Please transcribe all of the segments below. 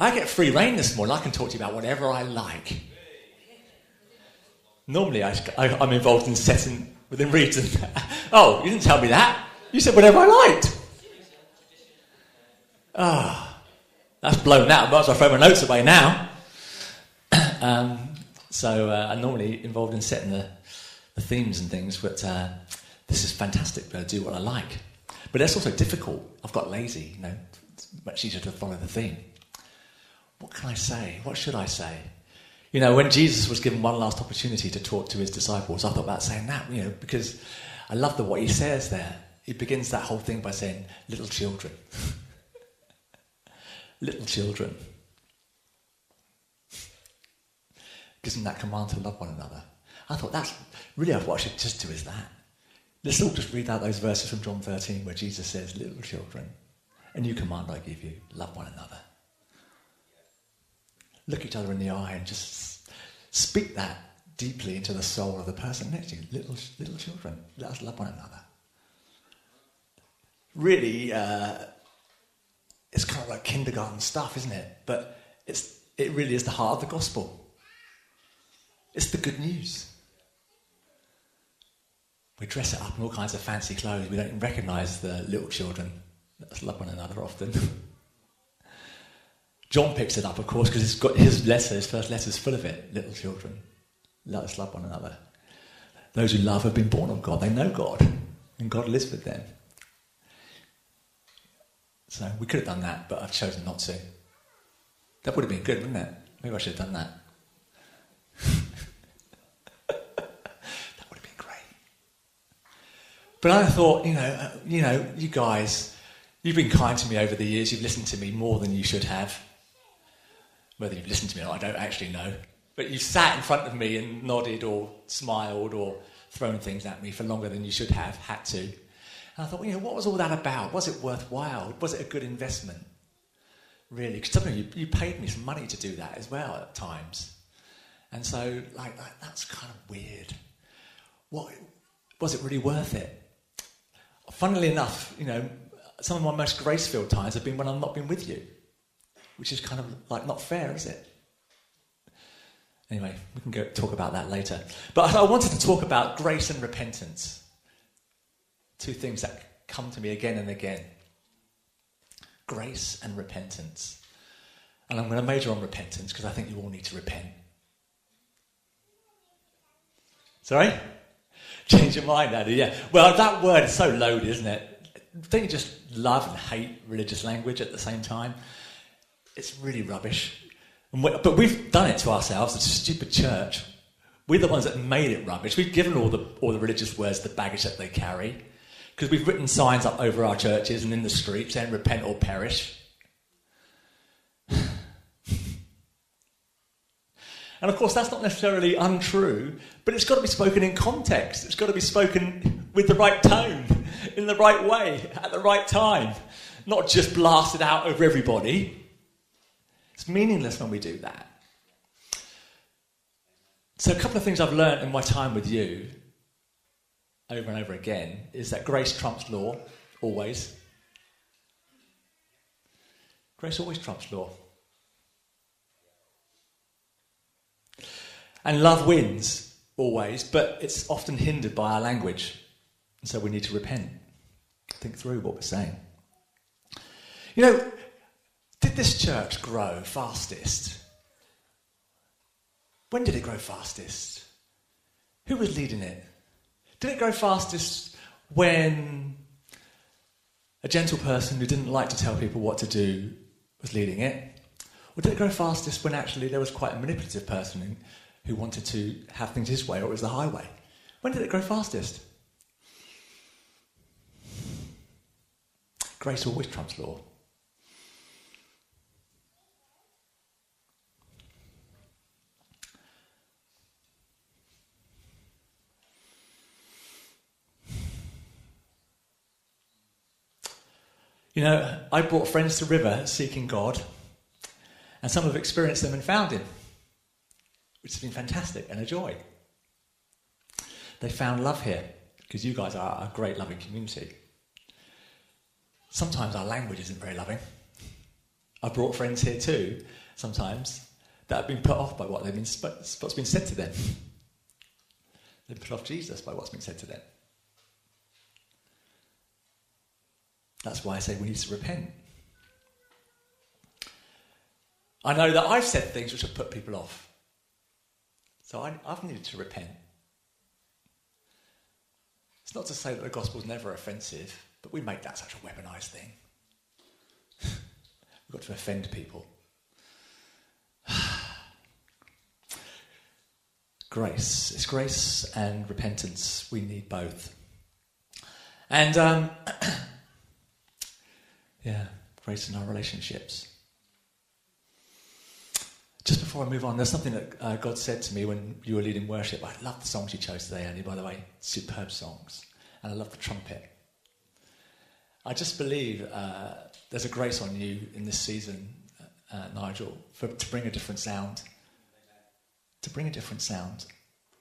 I get free reign this morning. I can talk to you about whatever I like. Normally, I, am involved in setting within reason. oh, you didn't tell me that. You said whatever I liked. Ah, oh, that's blown out. I might as well throw my notes away now. um, so uh, I'm normally involved in setting the, the themes and things, but uh, this is fantastic. But I do what I like. But it's also difficult. I've got lazy. You know, it's much easier to follow the theme. What can I say? What should I say? You know, when Jesus was given one last opportunity to talk to his disciples, I thought about saying that, you know, because I love the, what he says there. He begins that whole thing by saying, little children. little children. Gives them that command to love one another. I thought that's really what I should just do is that. Let's all just read out those verses from John 13 where Jesus says, Little children, a new command I give you, love one another look each other in the eye and just speak that deeply into the soul of the person next to you. Little, little children, let us love one another. Really, uh, it's kind of like kindergarten stuff, isn't it? But it's, it really is the heart of the gospel. It's the good news. We dress it up in all kinds of fancy clothes. We don't recognize the little children. Let us love one another often. John picks it up, of course, because got his letter, his first letter is full of it. Little children, let us love one another. Those who love have been born of God. They know God, and God lives with them. So we could have done that, but I've chosen not to. That would have been good, wouldn't it? Maybe I should have done that. that would have been great. But I thought, you know, uh, you know, you guys, you've been kind to me over the years. You've listened to me more than you should have. Whether you've listened to me or not, I don't actually know. But you sat in front of me and nodded or smiled or thrown things at me for longer than you should have, had to. And I thought, well, you know, what was all that about? Was it worthwhile? Was it a good investment? Really? Because some of you, you paid me some money to do that as well at times. And so, like, like that's kind of weird. What, was it really worth it? Funnily enough, you know, some of my most grace-filled times have been when I've not been with you which is kind of like not fair, is it? Anyway, we can go talk about that later. But I wanted to talk about grace and repentance. Two things that come to me again and again grace and repentance. And I'm going to major on repentance because I think you all need to repent. Sorry? Change your mind, Andy. Yeah. Well, that word is so loaded, isn't it? Don't you just love and hate religious language at the same time? It's really rubbish. We, but we've done it to ourselves, the stupid church. We're the ones that made it rubbish. We've given all the, all the religious words the baggage that they carry. Because we've written signs up over our churches and in the streets saying, repent or perish. and of course, that's not necessarily untrue, but it's got to be spoken in context. It's got to be spoken with the right tone, in the right way, at the right time. Not just blasted out over everybody. It's meaningless when we do that. So, a couple of things I've learned in my time with you over and over again is that grace trumps law, always. Grace always trumps law. And love wins, always, but it's often hindered by our language. And so we need to repent, think through what we're saying. You know, did this church grow fastest? When did it grow fastest? Who was leading it? Did it grow fastest when a gentle person who didn't like to tell people what to do was leading it? Or did it grow fastest when actually there was quite a manipulative person who wanted to have things his way or it was the highway? When did it grow fastest? Grace always trumps law. You know, I brought friends to River seeking God, and some have experienced them and found Him, which has been fantastic and a joy. They found love here because you guys are a great loving community. Sometimes our language isn't very loving. I've brought friends here too, sometimes, that have been put off by what they've been, what's been said to them. They've been put off Jesus by what's been said to them. That's why I say we need to repent. I know that I've said things which have put people off. So I, have needed to repent. It's not to say that the gospel is never offensive, but we make that such a weaponized thing. We've got to offend people. grace. It's grace and repentance. We need both. And um, yeah, grace in our relationships. Just before I move on, there's something that uh, God said to me when you were leading worship. I love the songs you chose today, Andy, by the way. Superb songs. And I love the trumpet. I just believe uh, there's a grace on you in this season, uh, Nigel, for, to bring a different sound. To bring a different sound.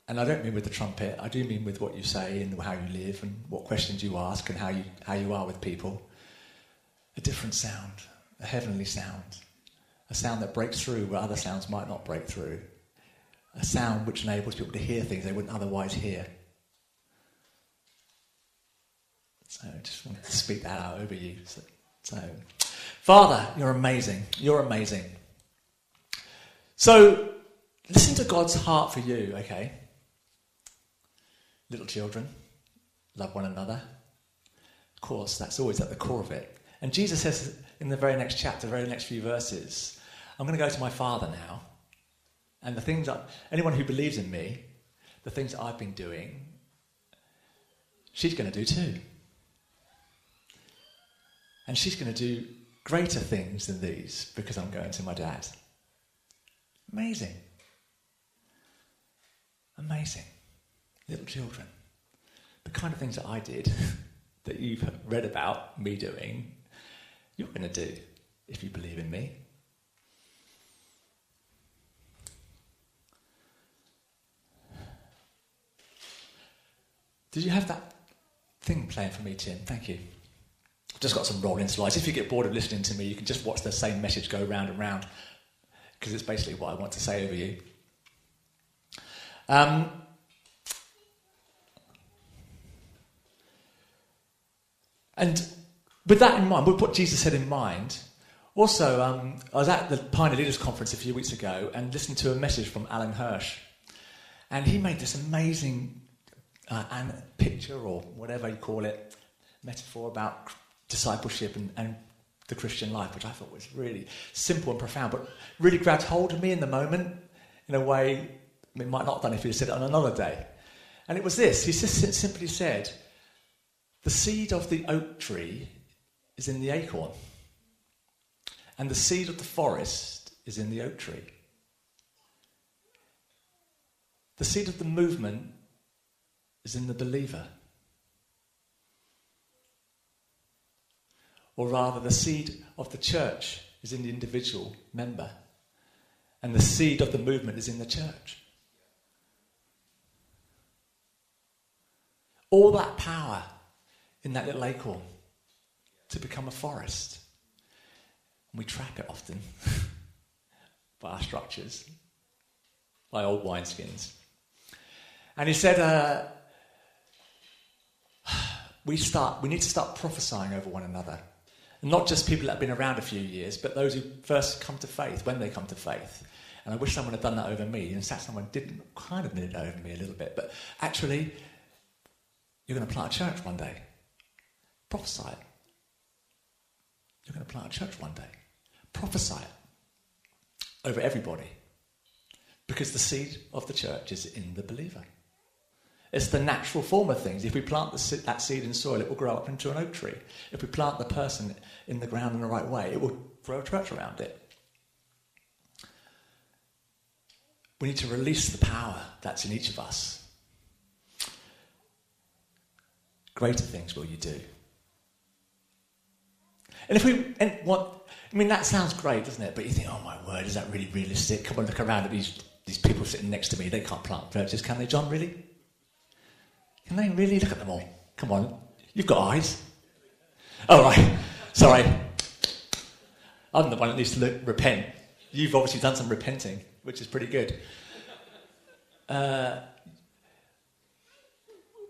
And I don't mean with the trumpet, I do mean with what you say and how you live and what questions you ask and how you, how you are with people. A different sound, a heavenly sound a sound that breaks through where other sounds might not break through, a sound which enables people to hear things they wouldn't otherwise hear. So I just wanted to speak that out over you. So, so, Father, you're amazing. You're amazing. So, listen to God's heart for you, okay? Little children, love one another. Of course, that's always at the core of it. And Jesus says in the very next chapter, very next few verses, I'm going to go to my Father now. And the things that, anyone who believes in me, the things that I've been doing, she's going to do too. And she's going to do greater things than these because I'm going to my dad. Amazing. Amazing. Little children. The kind of things that I did, that you've read about me doing, you're going to do if you believe in me. Did you have that thing playing for me, Tim? Thank you. I've just got some rolling slides. If you get bored of listening to me, you can just watch the same message go round and round because it's basically what I want to say over you. Um, and with that in mind, with what Jesus said in mind, also, um, I was at the Pioneer Leaders Conference a few weeks ago and listened to a message from Alan Hirsch. And he made this amazing uh, picture or whatever you call it, metaphor about discipleship and, and the Christian life, which I thought was really simple and profound, but really grabbed hold of me in the moment in a way it might not have done if he'd said it on another day. And it was this he just simply said, The seed of the oak tree is in the acorn, and the seed of the forest is in the oak tree. The seed of the movement is in the believer. Or rather, the seed of the church is in the individual member, and the seed of the movement is in the church. All that power in that little acorn to become a forest. And we trap it often by our structures, by old wineskins. And he said, uh, we start, we need to start prophesying over one another. And not just people that have been around a few years, but those who first come to faith, when they come to faith. And I wish someone had done that over me. In fact, someone didn't kind of did it over me a little bit. But actually, you're going to plant a church one day. Prophesy it. You're going to plant a church one day. Prophesy it over everybody. Because the seed of the church is in the believer. It's the natural form of things. If we plant the, that seed in soil, it will grow up into an oak tree. If we plant the person in the ground in the right way, it will grow a church around it. We need to release the power that's in each of us. Greater things will you do. And if we and what I mean, that sounds great, doesn't it? But you think, oh my word, is that really realistic? Come on, look around at these, these people sitting next to me. They can't plant churches, can they, John? Really? Can they really look at them all? Come on, you've got eyes. All right, sorry. I'm the one that needs to look, repent. You've obviously done some repenting, which is pretty good. Uh,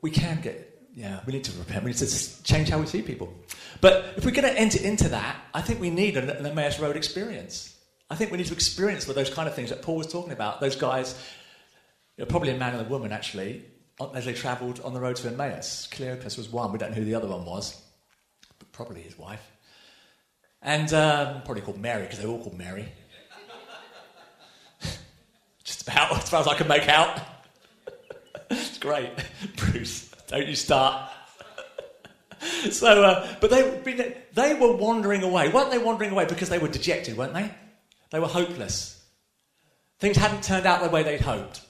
we can get, yeah, we need to repent. We need to change how we see people. But if we're going to enter into that, I think we need an, an Emmaus Road experience. I think we need to experience those kind of things that Paul was talking about. Those guys, you probably a man and a woman actually, as they travelled on the road to Emmaus. Cleopas was one. We don't know who the other one was, but probably his wife. And um, probably called Mary because they were all called Mary. Just about as far as I can make out. it's great, Bruce. Don't you start. so, uh, but they, they were wandering away. Weren't they wandering away because they were dejected, weren't they? They were hopeless. Things hadn't turned out the way they'd hoped.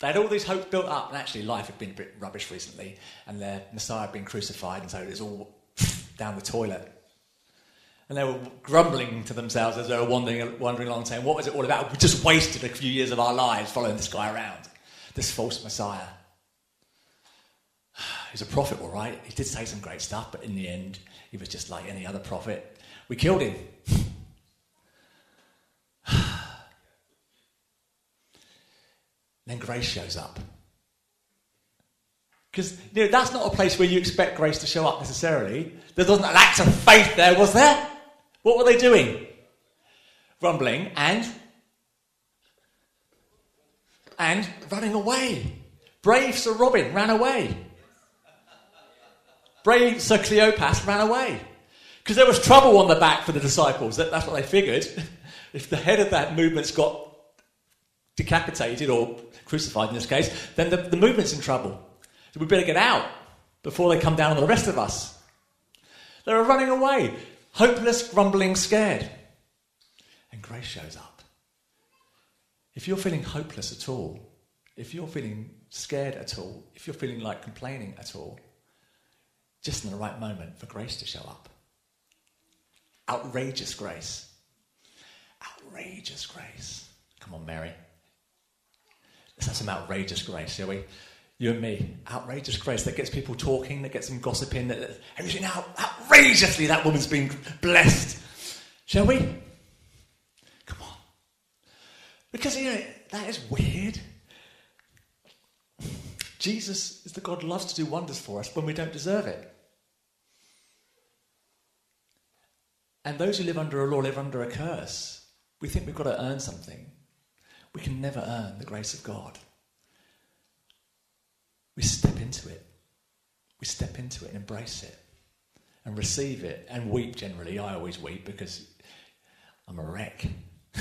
They had all these hopes built up, and actually life had been a bit rubbish recently, and their Messiah had been crucified, and so it was all down the toilet. And they were grumbling to themselves as they were wandering, wandering along, saying, What was it all about? We just wasted a few years of our lives following this guy around, this false Messiah. He's a prophet, all right. He did say some great stuff, but in the end, he was just like any other prophet. We killed him. then grace shows up. Because you know, that's not a place where you expect grace to show up necessarily. There wasn't an act of faith there, was there? What were they doing? Rumbling and and running away. Brave Sir Robin ran away. Brave Sir Cleopas ran away. Because there was trouble on the back for the disciples. That, that's what they figured. if the head of that movement's got decapitated or crucified in this case, then the, the movement's in trouble. So we better get out before they come down on the rest of us. They were running away, hopeless, grumbling, scared. And grace shows up. If you're feeling hopeless at all, if you're feeling scared at all, if you're feeling like complaining at all, just in the right moment for grace to show up. Outrageous grace. Outrageous grace. Come on, Mary. Let's have some outrageous grace, shall we? You and me. Outrageous grace that gets people talking, that gets them gossiping, that everything out outrageously that woman's been blessed. Shall we? Come on. Because you know, that is weird. Jesus is the God who loves to do wonders for us when we don't deserve it. And those who live under a law live under a curse. We think we've got to earn something. We can never earn the grace of God. We step into it. We step into it and embrace it and receive it and weep generally. I always weep because I'm a wreck.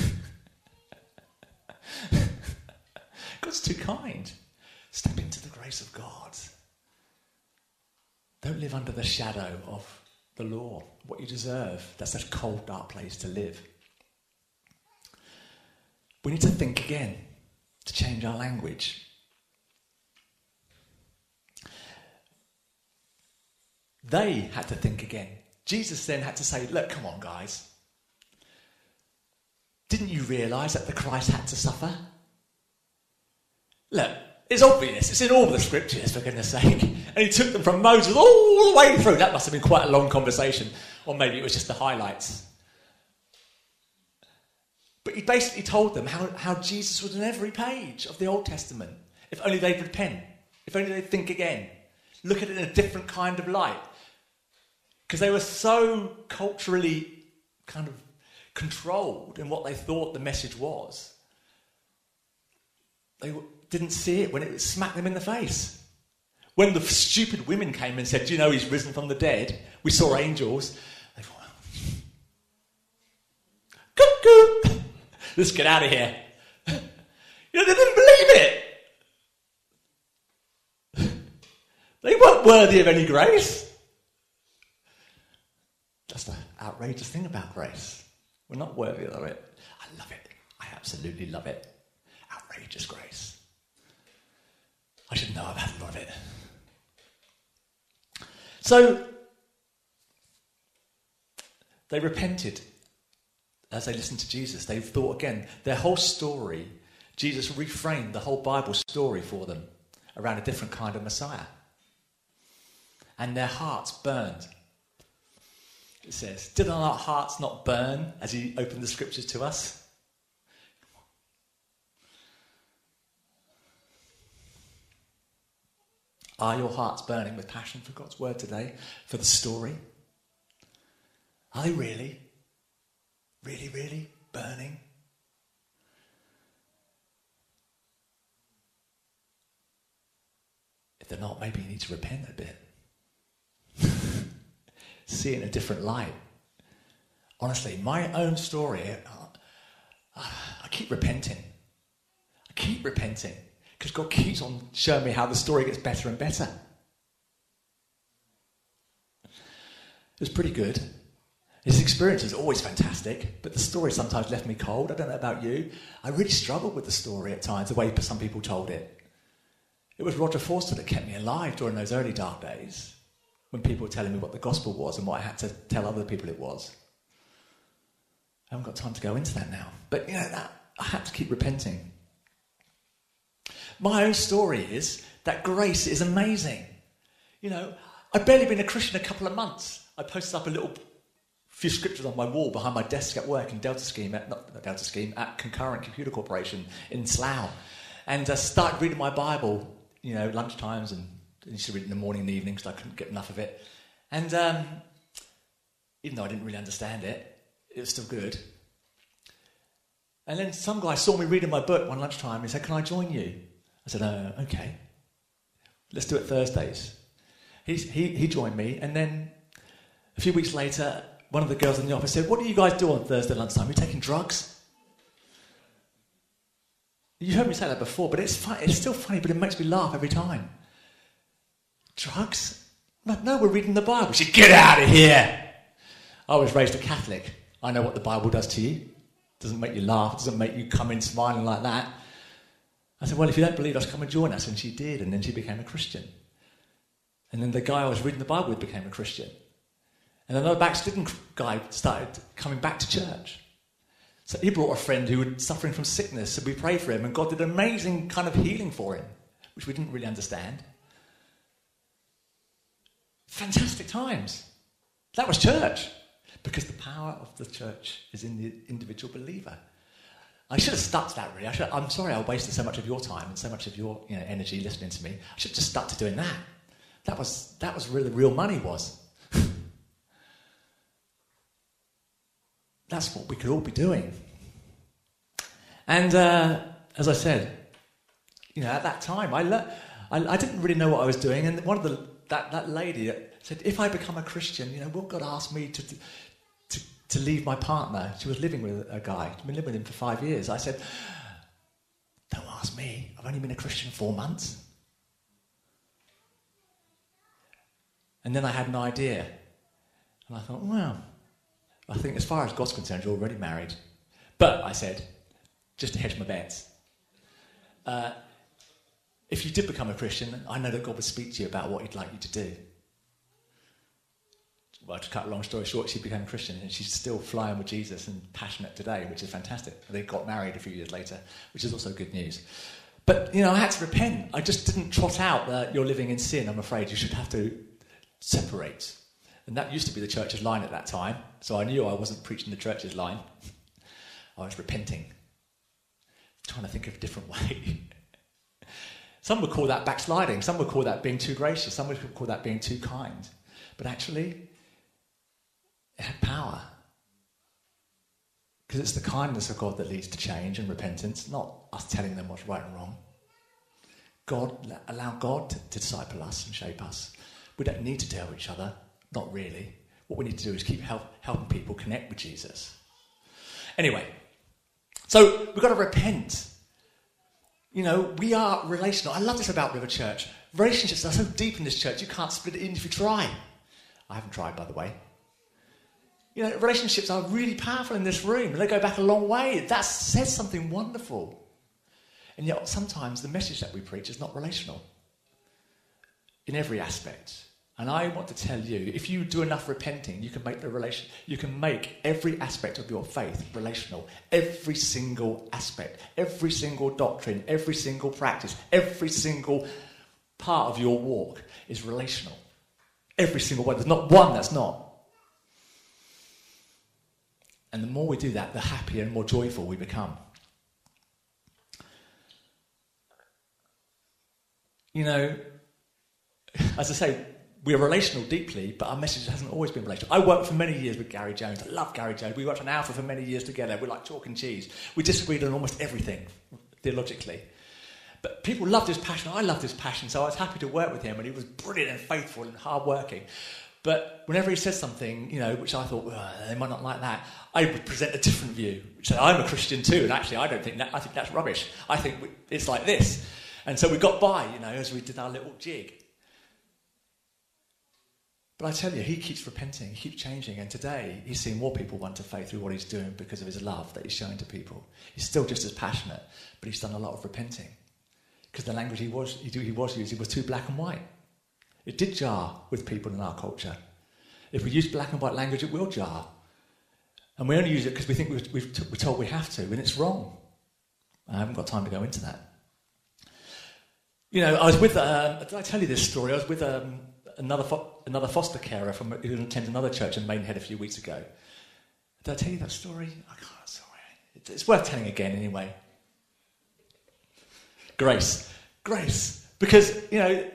God's too kind. Step into the grace of God. Don't live under the shadow of the law, what you deserve. That's a cold, dark place to live. We need to think again to change our language. They had to think again. Jesus then had to say, Look, come on, guys. Didn't you realize that the Christ had to suffer? Look, it's obvious. It's in all the scriptures, for goodness sake. And he took them from Moses all the way through. That must have been quite a long conversation. Or maybe it was just the highlights. But he basically told them how, how Jesus was on every page of the Old Testament. If only they'd repent. If only they'd think again. Look at it in a different kind of light. Because they were so culturally kind of controlled in what they thought the message was. They didn't see it when it smacked them in the face. When the stupid women came and said, you know he's risen from the dead? We saw angels. They thought, Cuckoo! Let's get out of here. You know, they didn't believe it. They weren't worthy of any grace. That's the outrageous thing about grace. We're not worthy of it. I love it. I absolutely love it. Outrageous grace. I should know I've had a lot of it. So, they repented as they listened to Jesus. They thought again, their whole story, Jesus reframed the whole Bible story for them around a different kind of Messiah. And their hearts burned. It says, Did our hearts not burn as he opened the scriptures to us? Are your hearts burning with passion for God's word today, for the story? Are they really? Really, really burning? If they're not, maybe you need to repent a bit. See it in a different light. Honestly, my own story, I keep repenting. I keep repenting because God keeps on showing me how the story gets better and better. It was pretty good. His experience is always fantastic, but the story sometimes left me cold. I don't know about you. I really struggled with the story at times, the way some people told it. It was Roger Forster that kept me alive during those early dark days when people were telling me what the gospel was and what I had to tell other people it was. I haven't got time to go into that now. But, you know, that, I had to keep repenting. My own story is that grace is amazing. You know, I've barely been a Christian a couple of months. I posted up a little few scriptures on my wall behind my desk at work in Delta Scheme, at, not Delta Scheme, at Concurrent Computer Corporation in Slough. And I started reading my Bible, you know, lunchtimes and I used to read it in the morning and the evening because I couldn't get enough of it. And um, even though I didn't really understand it, it was still good. And then some guy saw me reading my book one lunchtime. And he said, Can I join you? I said, uh, Okay. Let's do it Thursdays. He, he, he joined me. And then a few weeks later, one of the girls in the office said, What do you guys do on Thursday lunchtime? Are you taking drugs? You heard me say that before, but it's, fun, it's still funny, but it makes me laugh every time. Drugs? No, we're reading the Bible. She Get out of here! I was raised a Catholic. I know what the Bible does to you. It doesn't make you laugh, it doesn't make you come in smiling like that. I said, Well, if you don't believe us, come and join us. And she did, and then she became a Christian. And then the guy I was reading the Bible with became a Christian. And another backslidden guy started coming back to church. So he brought a friend who was suffering from sickness, so we prayed for him, and God did an amazing kind of healing for him, which we didn't really understand. Fantastic times. That was church, because the power of the church is in the individual believer. I should have stuck to that, really. I should, I'm sorry I wasted so much of your time and so much of your you know, energy listening to me. I should have just stuck to doing that. That was, that was where the real money was. That's what we could all be doing. And uh, as I said, you know, at that time, I, le- I, I, didn't really know what I was doing. And one of the that, that lady said, "If I become a Christian, you know, will God ask me to, to to leave my partner?" She was living with a guy. She'd been living with him for five years. I said, "Don't ask me. I've only been a Christian four months." And then I had an idea, and I thought, well, I think as far as God's concerned, you're already married. But I said, just to hedge my bets, uh, if you did become a Christian, I know that God would speak to you about what He'd like you to do. Well, to cut a long story short, she became a Christian and she's still flying with Jesus and passionate today, which is fantastic. They got married a few years later, which is also good news. But, you know, I had to repent. I just didn't trot out that you're living in sin. I'm afraid you should have to separate. And that used to be the church's line at that time. So I knew I wasn't preaching the church's line. I was repenting, trying to think of a different way. some would call that backsliding. Some would call that being too gracious. Some would call that being too kind. But actually, it had power. Because it's the kindness of God that leads to change and repentance, not us telling them what's right and wrong. God, allow God to, to disciple us and shape us. We don't need to tell each other. Not really. What we need to do is keep help, helping people connect with Jesus. Anyway, so we've got to repent. You know, we are relational. I love this about River Church. Relationships are so deep in this church, you can't split it in if you try. I haven't tried, by the way. You know, relationships are really powerful in this room. And they go back a long way. That says something wonderful. And yet, sometimes the message that we preach is not relational in every aspect. And I want to tell you, if you do enough repenting, you can make the relation, you can make every aspect of your faith relational. Every single aspect, every single doctrine, every single practice, every single part of your walk is relational. Every single one. There's not one that's not. And the more we do that, the happier and more joyful we become. You know, as I say, we're relational deeply, but our message hasn't always been relational. I worked for many years with Gary Jones. I love Gary Jones. We worked on Alpha for many years together. We're like chalk and cheese. We disagreed on almost everything theologically. But people loved his passion. I loved his passion, so I was happy to work with him, and he was brilliant and faithful and hardworking. But whenever he said something, you know, which I thought well, they might not like that, I would present a different view. I'm a Christian too, and actually I don't think that. I think that's rubbish. I think it's like this, and so we got by, you know, as we did our little jig. But I tell you, he keeps repenting, he keeps changing, and today he's seeing more people want to faith through what he's doing because of his love that he's showing to people. He's still just as passionate, but he's done a lot of repenting because the language he was, he, he was using was too black and white. It did jar with people in our culture. If we use black and white language, it will jar. And we only use it because we think t- we're told we have to, and it's wrong. I haven't got time to go into that. You know, I was with, uh, did I tell you this story? I was with um, another, fo- another foster carer from, who attends another church in Maidenhead a few weeks ago. Did I tell you that story? I can't, sorry. It's worth telling again anyway. Grace. Grace. Because, you know,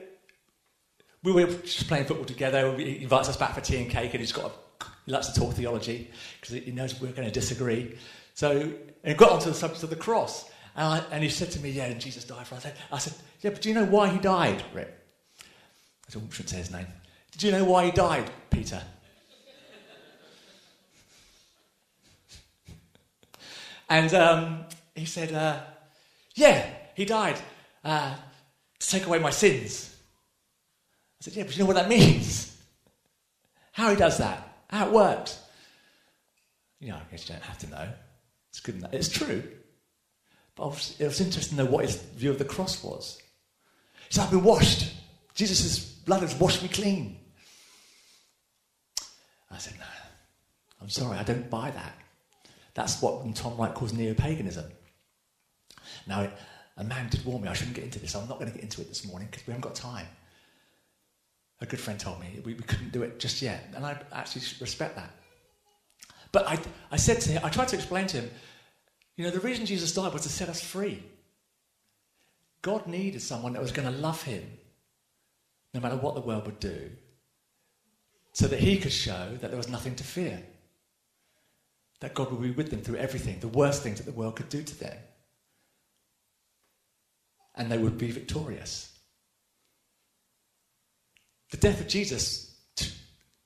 we were just playing football together. He invites us back for tea and cake, and he's got a, he likes to talk theology because he knows we're going to disagree. So, and he got onto the subject of the cross. And, I, and he said to me, Yeah, and Jesus died for us. I said, Yeah, but do you know why he died, Rick? I shouldn't say his name. Did you know why he died, Peter? and um, he said, uh, Yeah, he died uh, to take away my sins. Said, Yeah, but you know what that means? How he does that, how it works. You know, I guess you don't have to know. It's good enough. It's true. But it was interesting to know what his view of the cross was. He said, I've been washed. Jesus' blood has washed me clean. I said, No, I'm sorry, I don't buy that. That's what Tom Wright calls neo paganism. Now, a man did warn me I shouldn't get into this. I'm not going to get into it this morning because we haven't got time. A good friend told me we, we couldn't do it just yet, and I actually respect that. But I, I said to him, I tried to explain to him, you know, the reason Jesus died was to set us free. God needed someone that was going to love him no matter what the world would do, so that he could show that there was nothing to fear. That God would be with them through everything, the worst things that the world could do to them. And they would be victorious. The death of Jesus,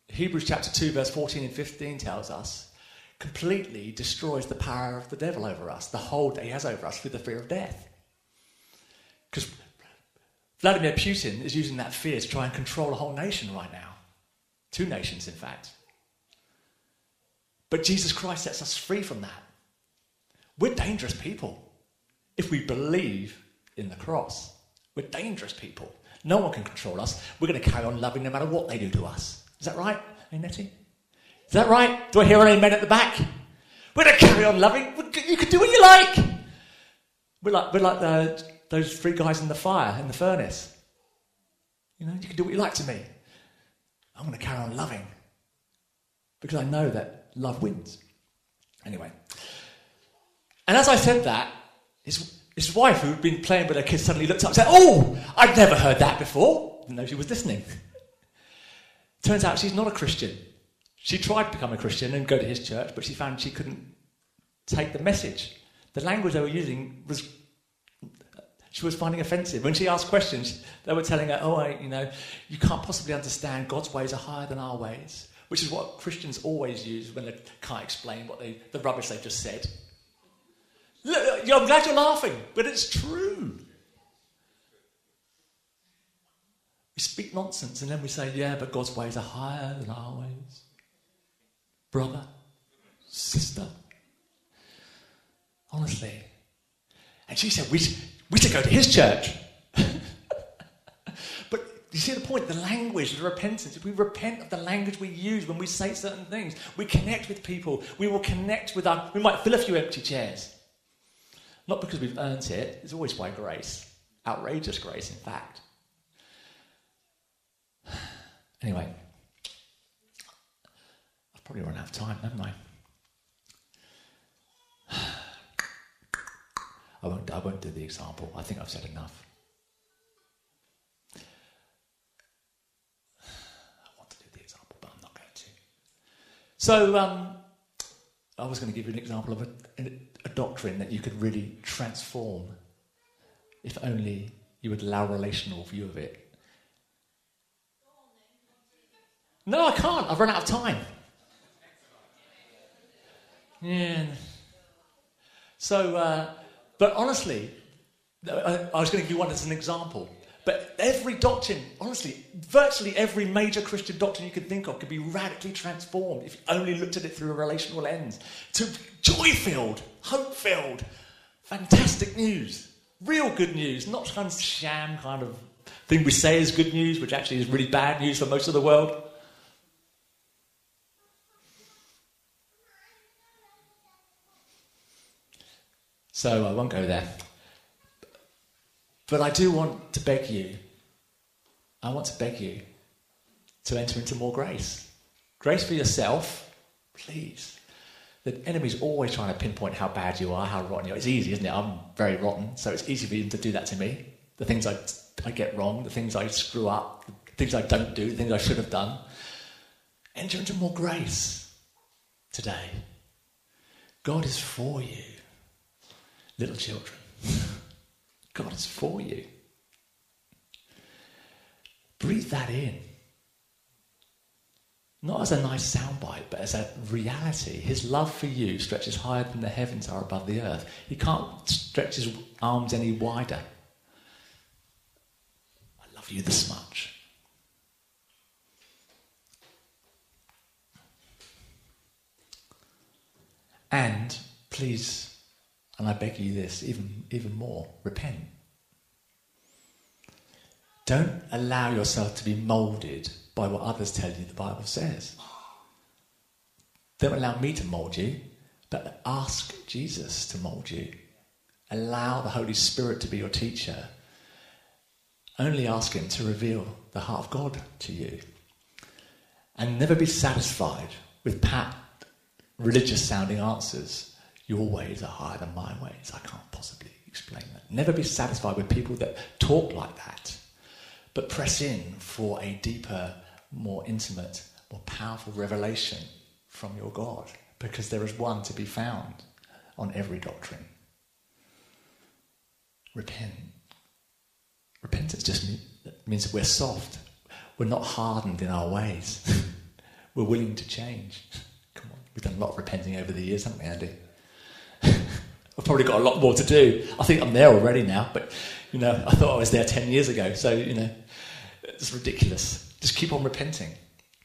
Hebrews chapter 2, verse 14 and 15 tells us, completely destroys the power of the devil over us, the hold that he has over us through the fear of death. Because Vladimir Putin is using that fear to try and control a whole nation right now. Two nations, in fact. But Jesus Christ sets us free from that. We're dangerous people if we believe in the cross. We're dangerous people. No one can control us. We're going to carry on loving no matter what they do to us. Is that right, hey, Nettie? Is that right? Do I hear any men at the back? We're going to carry on loving. You can do what you like. We're like, we're like the, those three guys in the fire, in the furnace. You know, you can do what you like to me. I'm going to carry on loving because I know that love wins. Anyway. And as I said that, his, his wife, who'd been playing with her kids, suddenly looked up and said, Oh, I'd never heard that before. Didn't know she was listening. Turns out she's not a Christian. She tried to become a Christian and go to his church, but she found she couldn't take the message. The language they were using was she was finding offensive. When she asked questions, they were telling her, oh, I, you know, you can't possibly understand God's ways are higher than our ways, which is what Christians always use when they can't explain what they, the rubbish they've just said. I'm glad you're laughing, but it's true. We speak nonsense and then we say, yeah, but God's ways are higher than our ways. Brother, sister. Honestly. And she said, we, we should go to his church. but you see the point? The language, the repentance. If we repent of the language we use when we say certain things, we connect with people. We will connect with our. We might fill a few empty chairs. Not because we've earned it, it's always by grace. Outrageous grace, in fact. Anyway, I've probably run out of time, haven't I? I won't, I won't do the example. I think I've said enough. I want to do the example, but I'm not going to. So, um, I was going to give you an example of a, a doctrine that you could really transform if only you would allow a relational view of it. No, I can't. I've run out of time. Yeah. So, uh, but honestly, I, I was going to give you one as an example. But every doctrine, honestly, virtually every major Christian doctrine you could think of could be radically transformed if you only looked at it through a relational lens. To joy filled, hope filled, fantastic news, real good news, not kind of sham kind of thing we say is good news, which actually is really bad news for most of the world. So I won't go there. But I do want to beg you, I want to beg you to enter into more grace. Grace for yourself, please. The enemy's always trying to pinpoint how bad you are, how rotten you are. It's easy, isn't it? I'm very rotten, so it's easy for him to do that to me. The things I, I get wrong, the things I screw up, the things I don't do, the things I should have done. Enter into more grace today. God is for you little children. God is for you. Breathe that in. Not as a nice soundbite, but as a reality. His love for you stretches higher than the heavens are above the earth. He can't stretch his arms any wider. I love you this much. And please and I beg you this even, even more repent. Don't allow yourself to be molded by what others tell you the Bible says. Don't allow me to mold you, but ask Jesus to mold you. Allow the Holy Spirit to be your teacher. Only ask Him to reveal the heart of God to you. And never be satisfied with pat, religious sounding answers your ways are higher than my ways. I can't possibly explain that. Never be satisfied with people that talk like that, but press in for a deeper, more intimate, more powerful revelation from your God, because there is one to be found on every doctrine. Repent. Repentance just means that we're soft. We're not hardened in our ways. we're willing to change. Come on, we've done a lot of repenting over the years, haven't we, Andy? I've probably got a lot more to do. I think I'm there already now, but you know, I thought I was there 10 years ago. So, you know, it's ridiculous. Just keep on repenting,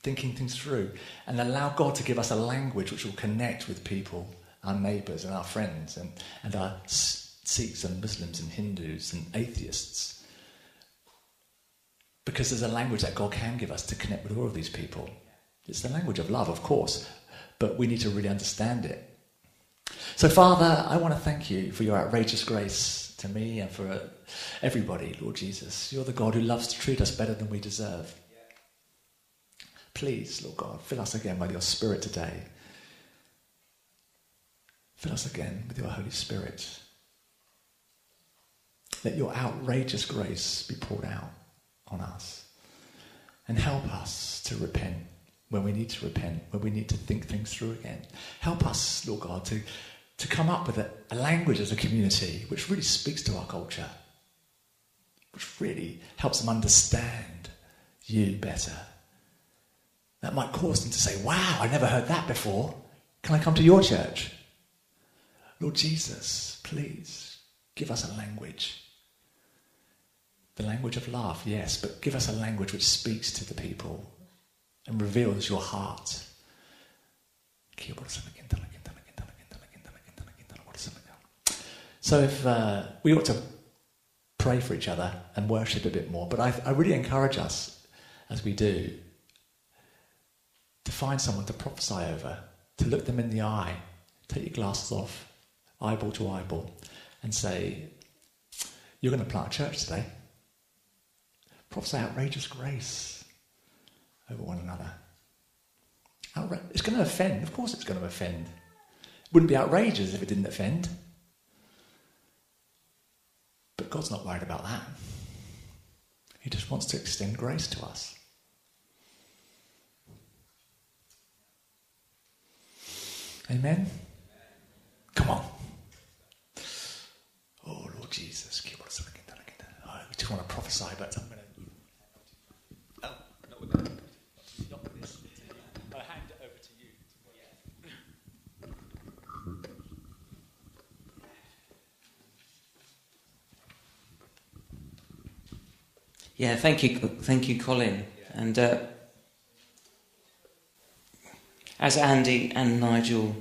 thinking things through, and allow God to give us a language which will connect with people, our neighbours and our friends, and, and our Sikhs and Muslims and Hindus and atheists. Because there's a language that God can give us to connect with all of these people. It's the language of love, of course, but we need to really understand it so, Father, I want to thank you for your outrageous grace to me and for uh, everybody, Lord Jesus. You're the God who loves to treat us better than we deserve. Please, Lord God, fill us again with your Spirit today. Fill us again with your Holy Spirit. Let your outrageous grace be poured out on us. And help us to repent when we need to repent, when we need to think things through again. Help us, Lord God, to, to come up with a, a language as a community which really speaks to our culture, which really helps them understand you better. That might cause them to say, Wow, I never heard that before. Can I come to your church? Lord Jesus, please give us a language. The language of love, yes, but give us a language which speaks to the people and reveals your heart. So if uh, we ought to pray for each other and worship a bit more, but I, I really encourage us, as we do, to find someone to prophesy over, to look them in the eye, take your glasses off, eyeball to eyeball, and say, You're going to plant a church today. Prophesy outrageous grace over one another. Outra- it's going to offend. Of course, it's going to offend. It wouldn't be outrageous if it didn't offend. God's not worried about that. He just wants to extend grace to us. Amen? Come on. Oh, Lord Jesus. I oh, just want to prophesy, but I'm going to. Oh, no, we're going to. Not this. I'll hand it over to you. Yeah, thank you, thank you, Colin. And uh, as Andy and Nigel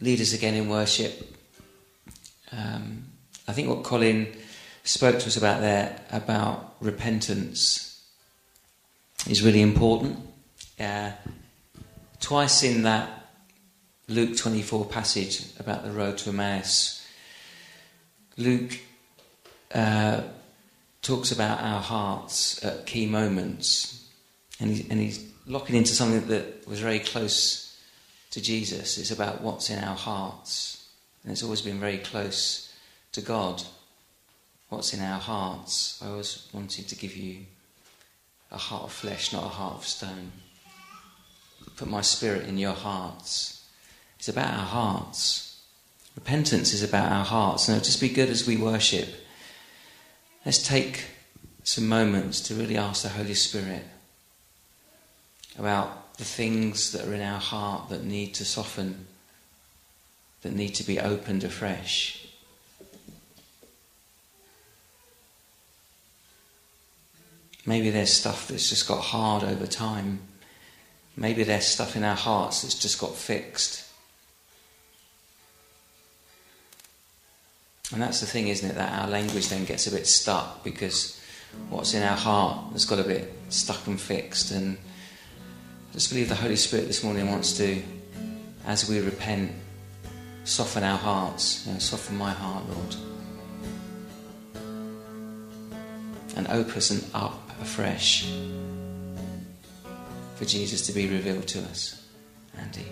lead us again in worship, um, I think what Colin spoke to us about there about repentance is really important. Uh, twice in that Luke 24 passage about the road to Emmaus, Luke uh, talks about our hearts at key moments, and, and he's locking into something that was very close to Jesus. It's about what's in our hearts, and it's always been very close to God. What's in our hearts? I always wanted to give you a heart of flesh, not a heart of stone. Put my spirit in your hearts. It's about our hearts. Repentance is about our hearts. Now, just be good as we worship Let's take some moments to really ask the Holy Spirit about the things that are in our heart that need to soften, that need to be opened afresh. Maybe there's stuff that's just got hard over time. Maybe there's stuff in our hearts that's just got fixed. And that's the thing, isn't it? That our language then gets a bit stuck because what's in our heart has got a bit stuck and fixed. And I just believe the Holy Spirit this morning wants to, as we repent, soften our hearts. You know, soften my heart, Lord. And open us up afresh for Jesus to be revealed to us. Andy.